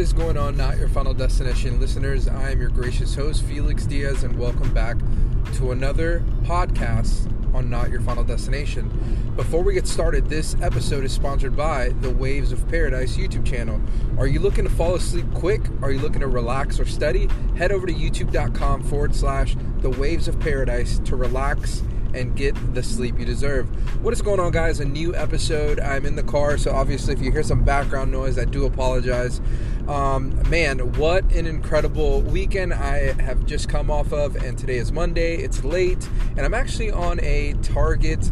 What is going on, Not Your Final Destination listeners? I am your gracious host, Felix Diaz, and welcome back to another podcast on Not Your Final Destination. Before we get started, this episode is sponsored by the Waves of Paradise YouTube channel. Are you looking to fall asleep quick? Are you looking to relax or study? Head over to youtube.com forward slash the Waves of Paradise to relax and get the sleep you deserve. What is going on, guys? A new episode. I'm in the car, so obviously, if you hear some background noise, I do apologize. Um, man, what an incredible weekend I have just come off of, and today is Monday. It's late, and I'm actually on a Target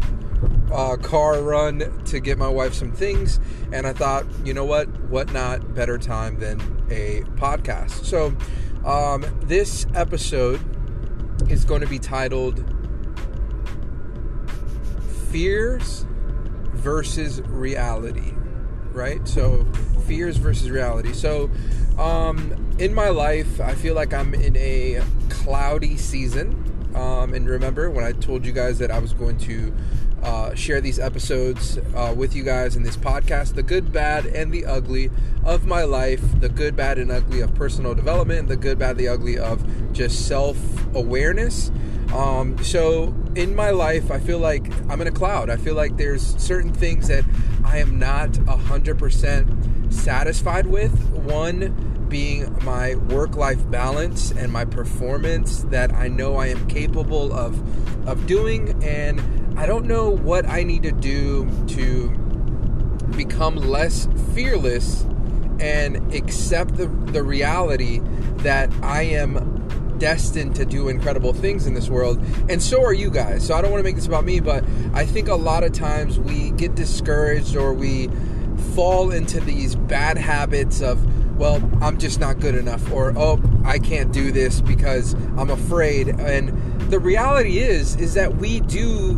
uh, car run to get my wife some things, and I thought, you know what? What not better time than a podcast? So, um, this episode is going to be titled fears versus reality, right? So, fears versus reality. So, um, in my life, I feel like I'm in a cloudy season. Um, and remember when I told you guys that I was going to uh, share these episodes uh, with you guys in this podcast the good, bad, and the ugly of my life, the good, bad, and ugly of personal development, the good, bad, the ugly of just self awareness. Um, so in my life, I feel like I'm in a cloud. I feel like there's certain things that I am not 100% satisfied with. One being my work life balance and my performance that I know I am capable of, of doing. And I don't know what I need to do to become less fearless and accept the, the reality that I am destined to do incredible things in this world, and so are you guys. So I don't want to make this about me, but I think a lot of times we get discouraged or we fall into these bad habits of, well, I'm just not good enough, or oh, I can't do this because I'm afraid. And the reality is, is that we do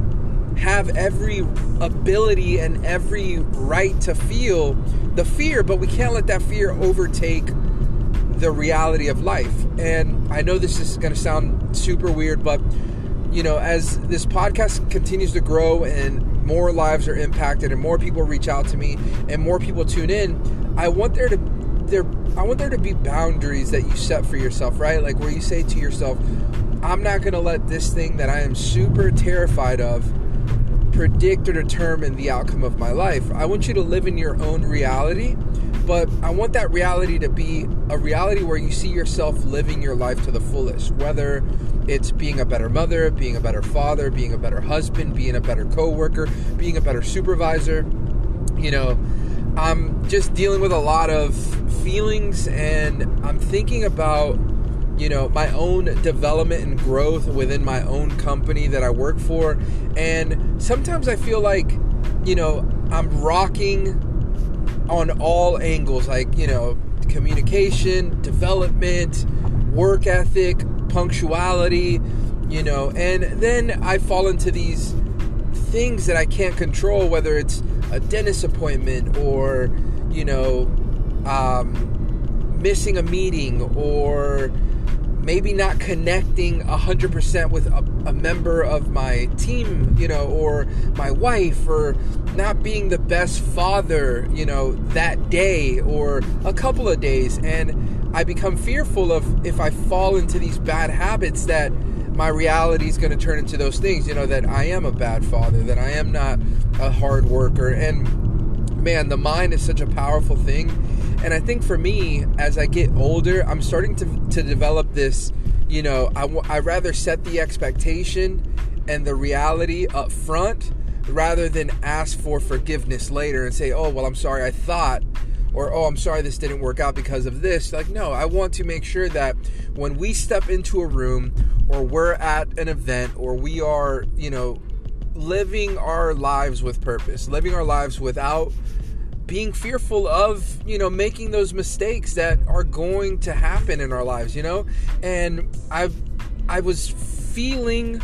have every ability and every right to feel the fear, but we can't let that fear overtake the reality of life. And I know this is going to sound super weird, but you know, as this podcast continues to grow and more lives are impacted and more people reach out to me and more people tune in, I want there to there I want there to be boundaries that you set for yourself, right? Like where you say to yourself, I'm not going to let this thing that I am super terrified of predict or determine the outcome of my life. I want you to live in your own reality but I want that reality to be a reality where you see yourself living your life to the fullest, whether it's being a better mother, being a better father, being a better husband, being a better coworker, being a better supervisor. You know, I'm just dealing with a lot of feelings and I'm thinking about you know my own development and growth within my own company that I work for and sometimes I feel like you know I'm rocking on all angles, like, you know, communication, development, work ethic, punctuality, you know, and then I fall into these things that I can't control, whether it's a dentist appointment or, you know, um, missing a meeting or maybe not connecting 100% with a, a, member of my team, you know, or my wife, or not being the best father, you know, that day or a couple of days. And I become fearful of if I fall into these bad habits that my reality is going to turn into those things, you know, that I am a bad father, that I am not a hard worker. And man, the mind is such a powerful thing and I think for me, as I get older, I'm starting to, to develop this, you know, I, I rather set the expectation and the reality up front rather than ask for forgiveness later and say, oh, well, I'm sorry, I thought, or oh, I'm sorry, this didn't work out because of this. Like, no, I want to make sure that when we step into a room or we're at an event or we are, you know, living our lives with purpose, living our lives without being fearful of, you know, making those mistakes that are going to happen in our lives, you know? And I I was feeling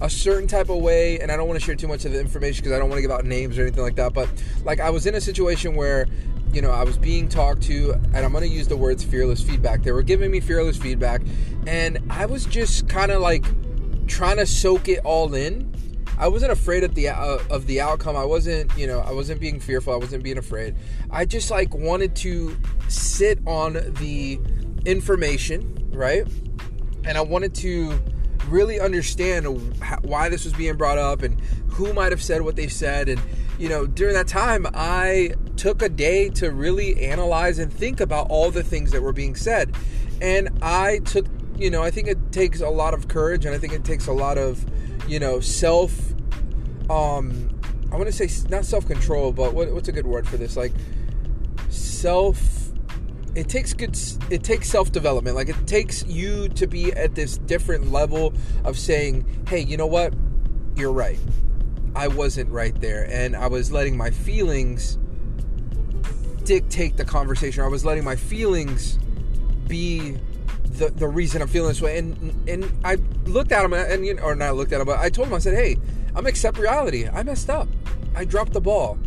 a certain type of way and I don't want to share too much of the information because I don't want to give out names or anything like that, but like I was in a situation where you know, I was being talked to, and I'm going to use the words fearless feedback. They were giving me fearless feedback, and I was just kind of like trying to soak it all in I wasn't afraid of the uh, of the outcome. I wasn't, you know, I wasn't being fearful. I wasn't being afraid. I just like wanted to sit on the information, right? And I wanted to really understand why this was being brought up and who might have said what they said and you know during that time i took a day to really analyze and think about all the things that were being said and i took you know i think it takes a lot of courage and i think it takes a lot of you know self um i want to say not self control but what, what's a good word for this? Like self it takes good it takes self-development. Like it takes you to be at this different level of saying hey you know what? You're right. I wasn't right there. And i was letting my feelings dictate the conversation. I was letting my feelings be the, the reason i'm feeling this way. And and i looked at him and you know, or not looked at him but i told him i said hey i'm accept reality. I messed up. I dropped the ball.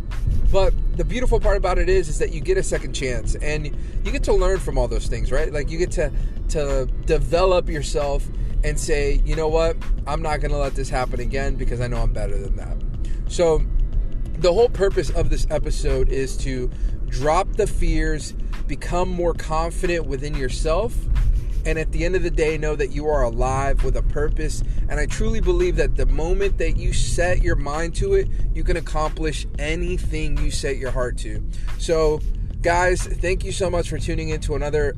But the beautiful part about it is, is that you get a second chance, and you get to learn from all those things, right? Like you get to to develop yourself and say, you know what, I'm not to let this happen again because I know I'm better than that. So, the whole purpose of this episode is to drop the fears, become more confident within yourself, and at the end of the day know that you are alive with a purpose. And i truly believe that the moment that you set your mind to it you can accomplish anything you set your heart to. So guys thank you so much for tuning in to another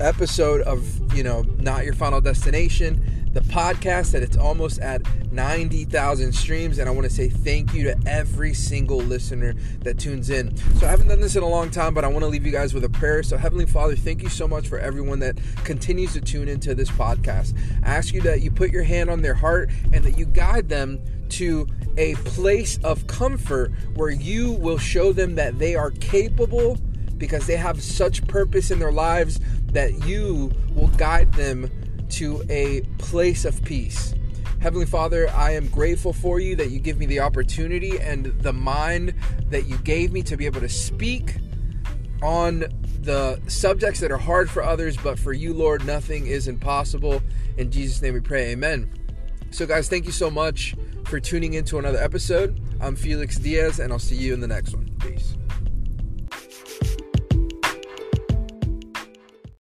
episode of you know not your final destination the podcast that it's almost at 90,000 streams. And I want to say thank you to every single listener that tunes in. So I haven't done this in a long time, but I want to leave you guys with a prayer. So, Heavenly Father, thank you so much for everyone that continues to tune into this podcast. I ask you that you put your hand on their heart and that you guide them to a place of comfort where you will show them that they are capable because they have such purpose in their lives that you will guide them to a place of peace. Heavenly Father, I am grateful for you that you give me the opportunity and the mind that you gave me to be able to speak on the subjects that are hard for others, but for you, Lord, nothing is impossible. In Jesus' name we pray, amen. So, guys, thank you so much for tuning in to another episode. I'm Felix Diaz, and I'll see you in the next one. Peace.